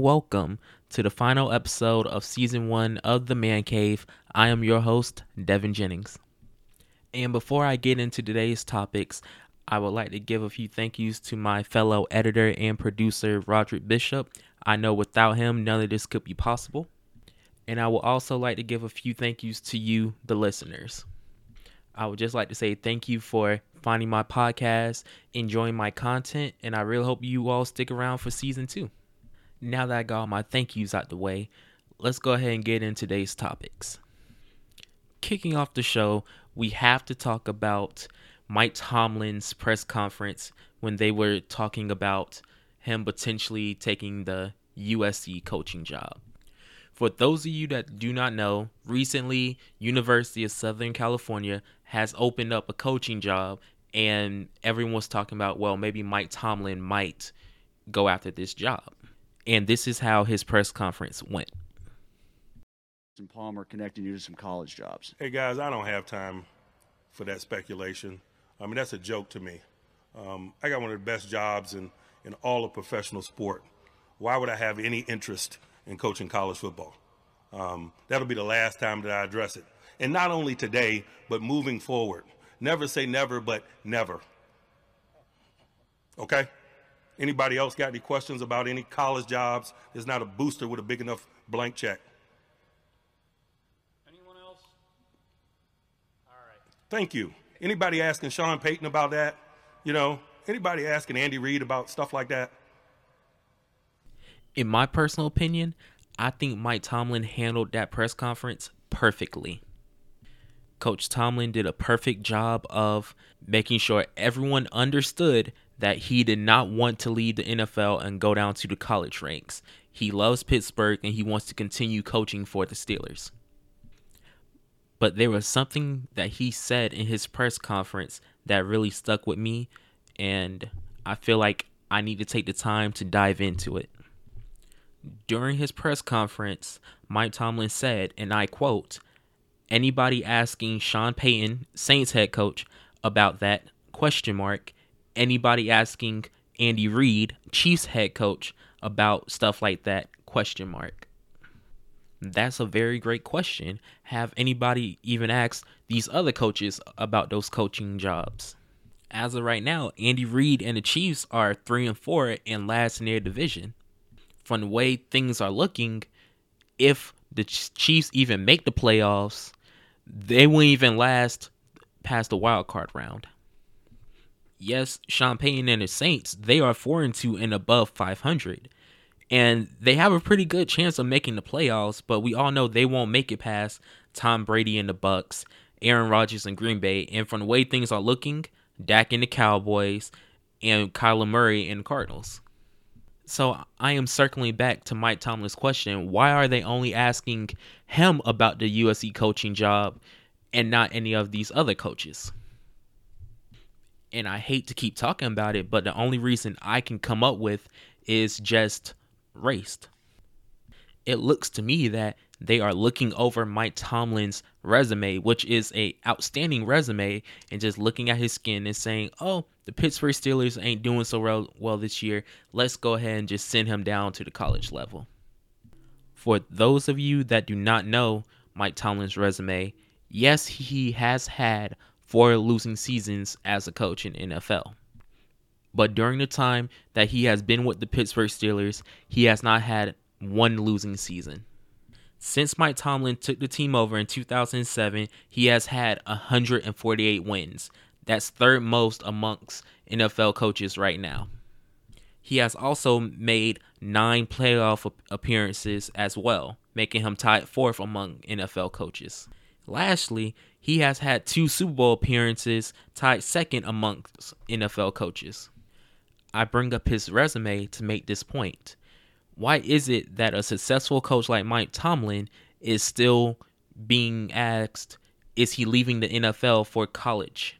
welcome to the final episode of season one of The Man Cave. I am your host, Devon Jennings. And before I get into today's topics, I would like to give a few thank yous to my fellow editor and producer, Roderick Bishop. I know without him, none of this could be possible. And I would also like to give a few thank yous to you, the listeners. I would just like to say thank you for finding my podcast, enjoying my content, and I really hope you all stick around for season two. Now that I got all my thank yous out the way, let's go ahead and get into today's topics. Kicking off the show, we have to talk about Mike Tomlin's press conference when they were talking about him potentially taking the USC coaching job. For those of you that do not know, recently University of Southern California has opened up a coaching job and everyone was talking about well maybe Mike Tomlin might go after this job. And this is how his press conference went. And Palmer connecting you to some college jobs. Hey guys, I don't have time for that speculation. I mean that's a joke to me. Um, I got one of the best jobs in in all of professional sport. Why would I have any interest in coaching college football? Um, that'll be the last time that I address it. And not only today, but moving forward. Never say never, but never. Okay? Anybody else got any questions about any college jobs? There's not a booster with a big enough blank check. Anyone else? All right. Thank you. Anybody asking Sean Payton about that? You know, anybody asking Andy Reid about stuff like that? In my personal opinion, I think Mike Tomlin handled that press conference perfectly. Coach Tomlin did a perfect job of making sure everyone understood that he did not want to leave the NFL and go down to the college ranks. He loves Pittsburgh and he wants to continue coaching for the Steelers. But there was something that he said in his press conference that really stuck with me, and I feel like I need to take the time to dive into it. During his press conference, Mike Tomlin said, and I quote, anybody asking Sean Payton, Saints head coach, about that question mark, anybody asking Andy Reid, Chiefs head coach, about stuff like that question mark. That's a very great question. Have anybody even asked these other coaches about those coaching jobs? As of right now, Andy Reid and the Chiefs are 3 and 4 and last in their division from the way things are looking, if the Chiefs even make the playoffs, they won't even last past the wild card round. Yes, Sean Payton and the Saints, they are 4 and 2 and above 500. And they have a pretty good chance of making the playoffs, but we all know they won't make it past Tom Brady and the Bucks, Aaron Rodgers and Green Bay, and from the way things are looking, Dak and the Cowboys, and Kyler Murray and Cardinals. So I am circling back to Mike Tomlin's question why are they only asking him about the USC coaching job and not any of these other coaches? And I hate to keep talking about it, but the only reason I can come up with is just race. It looks to me that they are looking over Mike Tomlin's resume, which is a outstanding resume, and just looking at his skin and saying, "Oh, the Pittsburgh Steelers ain't doing so well, well this year. Let's go ahead and just send him down to the college level." For those of you that do not know Mike Tomlin's resume, yes, he has had four losing seasons as a coach in NFL. But during the time that he has been with the Pittsburgh Steelers, he has not had one losing season. Since Mike Tomlin took the team over in 2007, he has had 148 wins. That's third most amongst NFL coaches right now. He has also made nine playoff appearances as well, making him tied fourth among NFL coaches. Lastly, he has had two Super Bowl appearances, tied second amongst NFL coaches. I bring up his resume to make this point why is it that a successful coach like Mike Tomlin is still being asked, is he leaving the NFL for college?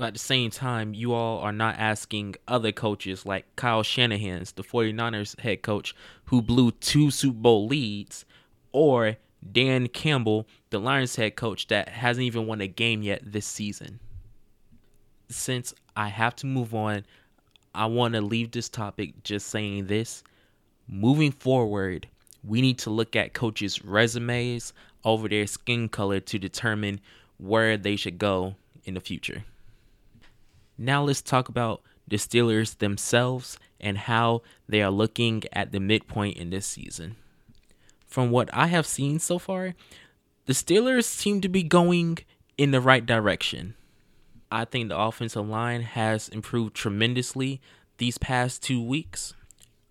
at the same time, you all are not asking other coaches like Kyle Shanahan's, the 49ers head coach, who blew two Super Bowl leads, or Dan Campbell, the Lions head coach, that hasn't even won a game yet this season. Since I have to move on, I want to leave this topic just saying this moving forward, we need to look at coaches' resumes over their skin color to determine where they should go in the future. Now let's talk about the Steelers themselves and how they are looking at the midpoint in this season. From what I have seen so far, the Steelers seem to be going in the right direction. I think the offensive line has improved tremendously these past two weeks.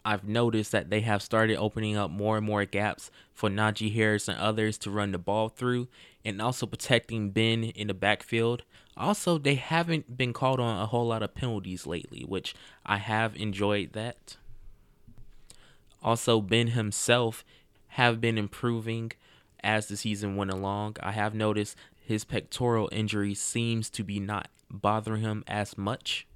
I've noticed that they have started opening up more and more gaps for Najee Harris and others to run the ball through and also protecting Ben in the backfield. Also, they haven't been called on a whole lot of penalties lately, which I have enjoyed that. Also, Ben himself have been improving as the season went along. I have noticed his pectoral injury seems to be not bothering him as much.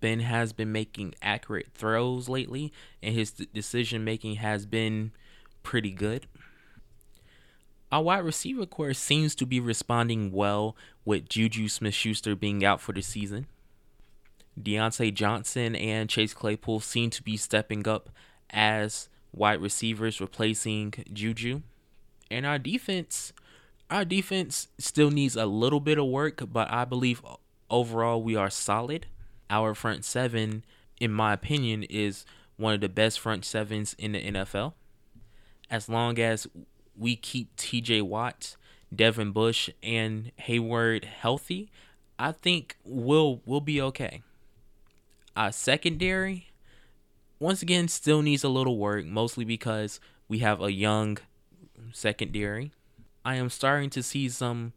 Ben has been making accurate throws lately, and his decision making has been pretty good. Our wide receiver core seems to be responding well with Juju Smith Schuster being out for the season. Diontae Johnson and Chase Claypool seem to be stepping up as wide receivers replacing Juju. And our defense, our defense still needs a little bit of work, but I believe overall we are solid our front seven, in my opinion, is one of the best front sevens in the NFL. As long as we keep TJ Watt, Devin Bush, and Heyward healthy, I think we'll we'll be okay. Our secondary, once again, still needs a little work, mostly because we have a young secondary. I am starting to see some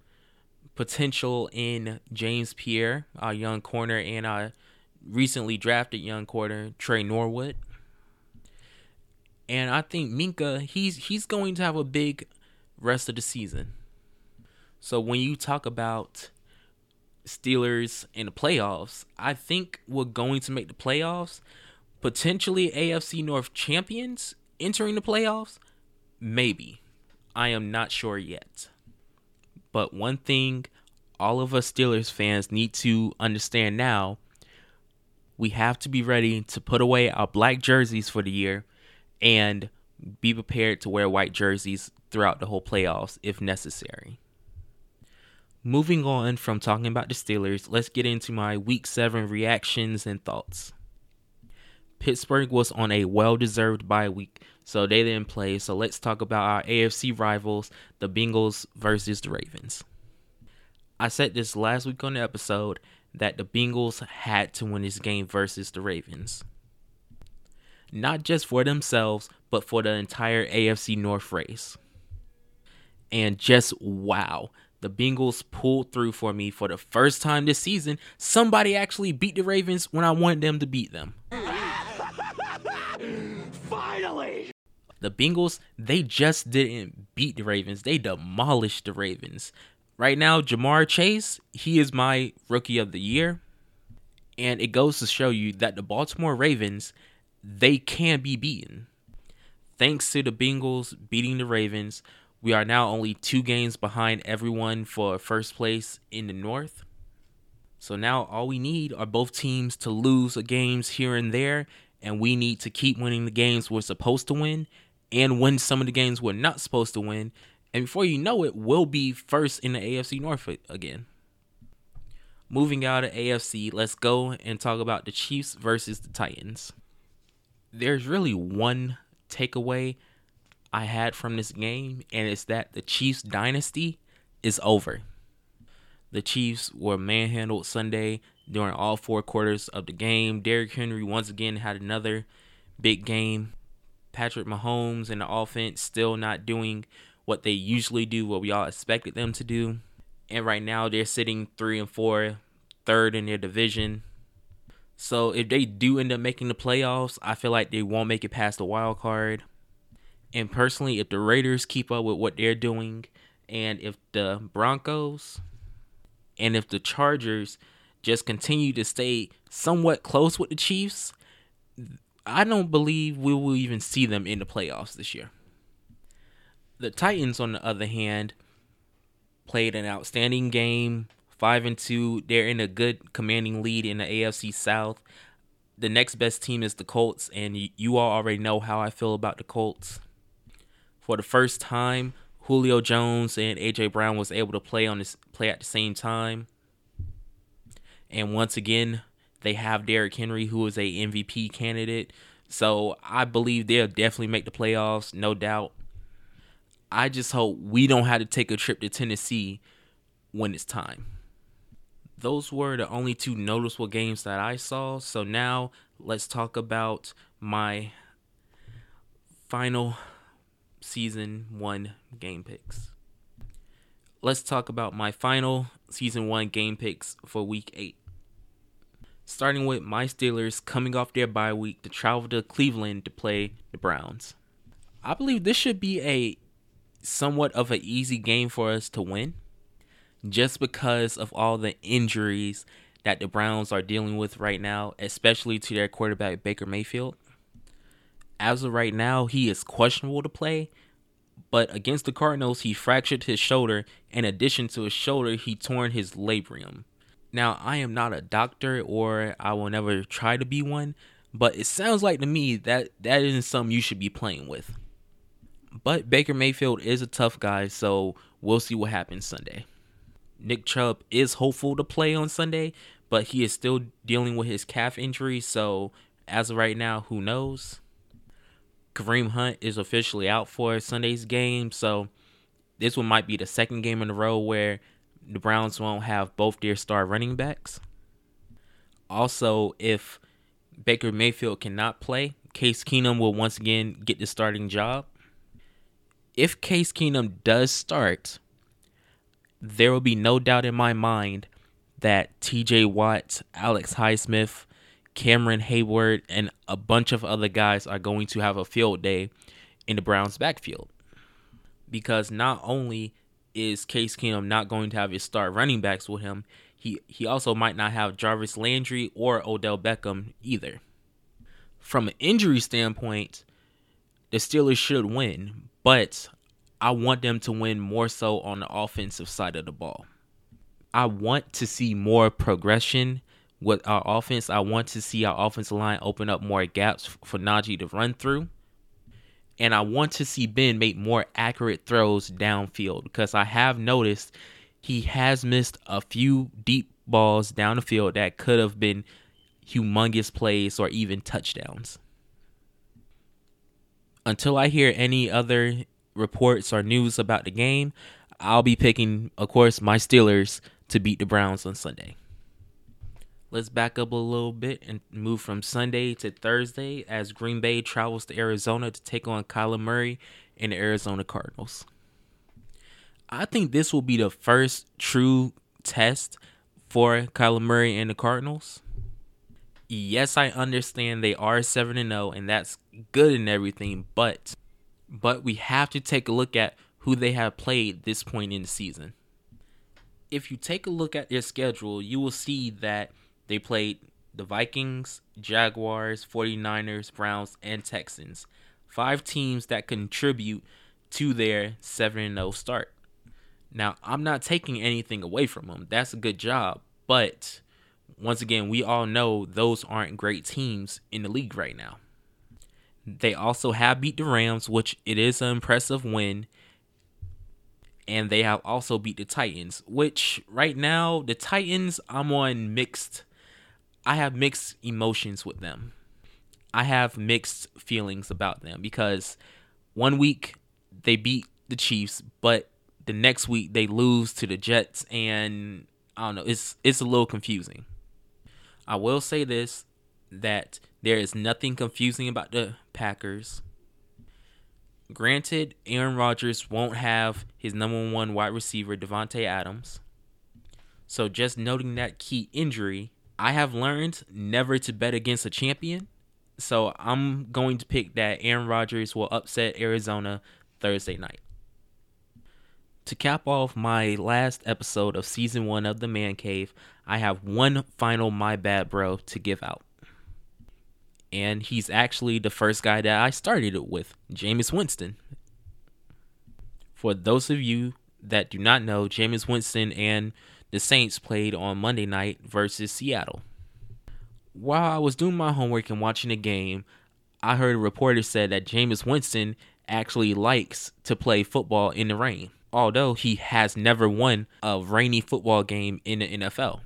potential in James Pierre, our young corner, and our recently drafted young corner Tre Norwood. And I think Minkah, he's he's going to have a big rest of the season. So when you talk about Steelers in the playoffs, I think we're going to make the playoffs. Potentially AFC North champions entering the playoffs? Maybe. I am not sure yet. But one thing all of us Steelers fans need to understand now we have to be ready to put away our black jerseys for the year and be prepared to wear white jerseys throughout the whole playoffs if necessary. Moving on from talking about the Steelers, let's get into my week 7 reactions and thoughts. Pittsburgh was on a well deserved bye week, so they didn't play. So let's talk about our AFC rivals, the Bengals versus the Ravens. I said this last week on the episode, that the Bengals had to win this game versus the Ravens. Not just for themselves, but for the entire AFC North race. And just wow, the Bengals pulled through for me for the first time this season. Somebody actually beat the Ravens when I wanted them to beat them. Finally! The Bengals, they just didn't beat the Ravens, they demolished the Ravens. Right now, Ja'Marr Chase, he is my rookie of the year. And it goes to show you that the Baltimore Ravens, they can be beaten. Thanks to the Bengals beating the Ravens, we are now only two games behind everyone for first place in the North. So now all we need are both teams to lose a games here and there, and we need to keep winning the games we're supposed to win and win some of the games we're not supposed to win and before you know it, we'll be first in the AFC North again. Moving out of AFC, let's go and talk about the Chiefs versus the Titans. There's really one takeaway I had from this game, and it's that the Chiefs dynasty is over. The Chiefs were manhandled Sunday during all four quarters of the game. Derrick Henry once again had another big game. Patrick Mahomes and the offense still not doing what they usually do, what we all expected them to do. And right now they're sitting three and four, third in their division. So if they do end up making the playoffs, I feel like they won't make it past the wild card. And personally, if the Raiders keep up with what they're doing, and if the Broncos and if the Chargers just continue to stay somewhat close with the Chiefs, I don't believe we will even see them in the playoffs this year. The Titans, on the other hand, played an outstanding game. Five and two. They're in a good commanding lead in the AFC South. the next best team is the Colts, and you, all already know how I feel about the Colts. For the first time, Julio Jones and AJ Brown was able to play on this play at the same time. And once again, they have Derrick Henry, who is a MVP candidate. So I believe they'll definitely make the playoffs, no doubt. I just hope we don't have to take a trip to Tennessee when it's time. Those were the only two noticeable games that I saw. So now let's talk about my final season one game picks. Let's talk about my final season one game picks for week eight. Starting with my Steelers coming off their bye week to travel to Cleveland to play the Browns. I believe this should be a somewhat of an easy game for us to win just because of all the injuries that the Browns are dealing with right now, especially to their quarterback Baker Mayfield. As of right now, he is questionable to play, but against the Cardinals, he fractured his shoulder. In addition to his shoulder, he torn his labrum. Now, I am not a doctor or I will never try to be one, but it sounds like to me that that isn't something you should be playing with. But Baker Mayfield is a tough guy, so we'll see what happens Sunday. Nick Chubb is hopeful to play on Sunday, but he is still dealing with his calf injury, so as of right now, who knows? Kareem Hunt is officially out for Sunday's game, so this one might be the second game in a row where the Browns won't have both their star running backs. Also, if Baker Mayfield cannot play, Case Keenum will once again get the starting job. If Case Keenum does start, there will be no doubt in my mind that TJ Watt, Alex Highsmith, Cameron Heyward and a bunch of other guys are going to have a field day in the Browns' backfield. Because not only is Case Keenum not going to have his star running backs with him, he, he also might not have Jarvis Landry or Odell Beckham either. From an injury standpoint, the Steelers should win, but I want them to win more so on the offensive side of the ball. I want to see more progression with our offense. I want to see our offensive line open up more gaps for Najee to run through. And I want to see Ben make more accurate throws downfield because I have noticed he has missed a few deep balls down the field that could have been humongous plays or even touchdowns. Until I hear any other reports or news about the game, I'll be picking, of course, my Steelers to beat the Browns on Sunday. Let's back up a little bit and move from Sunday to Thursday as Green Bay travels to Arizona to take on Kyler Murray and the Arizona Cardinals. I think this will be the first true test for Kyler Murray and the Cardinals. Yes, I understand they are 7 and 0 and that's good and everything, but but we have to take a look at who they have played this point in the season. If you take a look at their schedule, you will see that they played the Vikings, Jaguars, 49ers, Browns, and Texans. Five teams that contribute to their 7 0 start. Now, I'm not taking anything away from them. That's a good job. But once again, we all know those aren't great teams in the league right now. They also have beat the Rams, which it is an impressive win. And they have also beat the Titans, which right now the Titans I'm on mixed I have mixed emotions with them. I have mixed feelings about them because one week they beat the Chiefs, but the next week they lose to the Jets and I don't know, it's it's a little confusing. I will say this that there is nothing confusing about the Packers. Granted, Aaron Rodgers won't have his number one wide receiver, Davante Adams. So just noting that key injury, I have learned never to bet against a champion. So I'm going to pick that Aaron Rodgers will upset Arizona Thursday night. To cap off my last episode of season one of The Man Cave, I have one final My Bad Bro to give out and he's actually the first guy that I started it with, Jameis Winston. For those of you that do not know, Jameis Winston and the Saints played on Monday night versus Seattle. while I was doing my homework and watching the game, I heard a reporter said that Jameis Winston actually likes to play football in the rain, although he has never won a rainy football game in the NFL.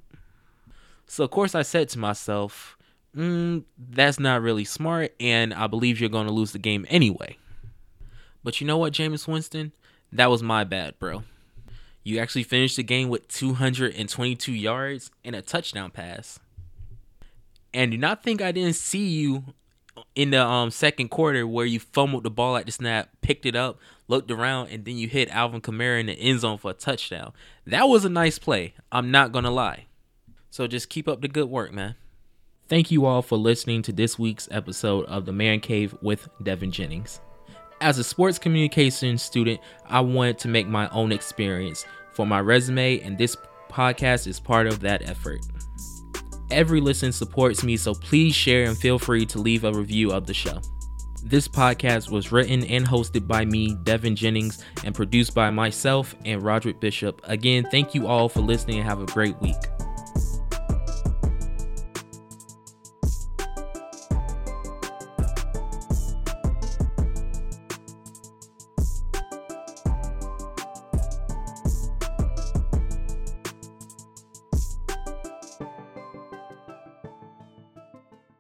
So, of course, I said to myself, mm, that's not really smart, and I believe you're going to lose the game anyway. But you know what, Jameis Winston? That was my bad, bro. You actually finished the game with 222 yards and a touchdown pass. And do not think I didn't see you in the um, second quarter where you fumbled the ball at the snap, picked it up, looked around, and then you hit Alvin Kamara in the end zone for a touchdown. That was a nice play. I'm not going to lie. So just keep up the good work, man. Thank you all for listening to this week's episode of The Man Cave with Devon Jennings. As a sports communication student, I wanted to make my own experience for my resume, and this podcast is part of that effort. Every listen supports me, so please share and feel free to leave a review of the show. This podcast was written and hosted by me, Devon Jennings, and produced by myself and Roderick Bishop. Again, thank you all for listening and have a great week.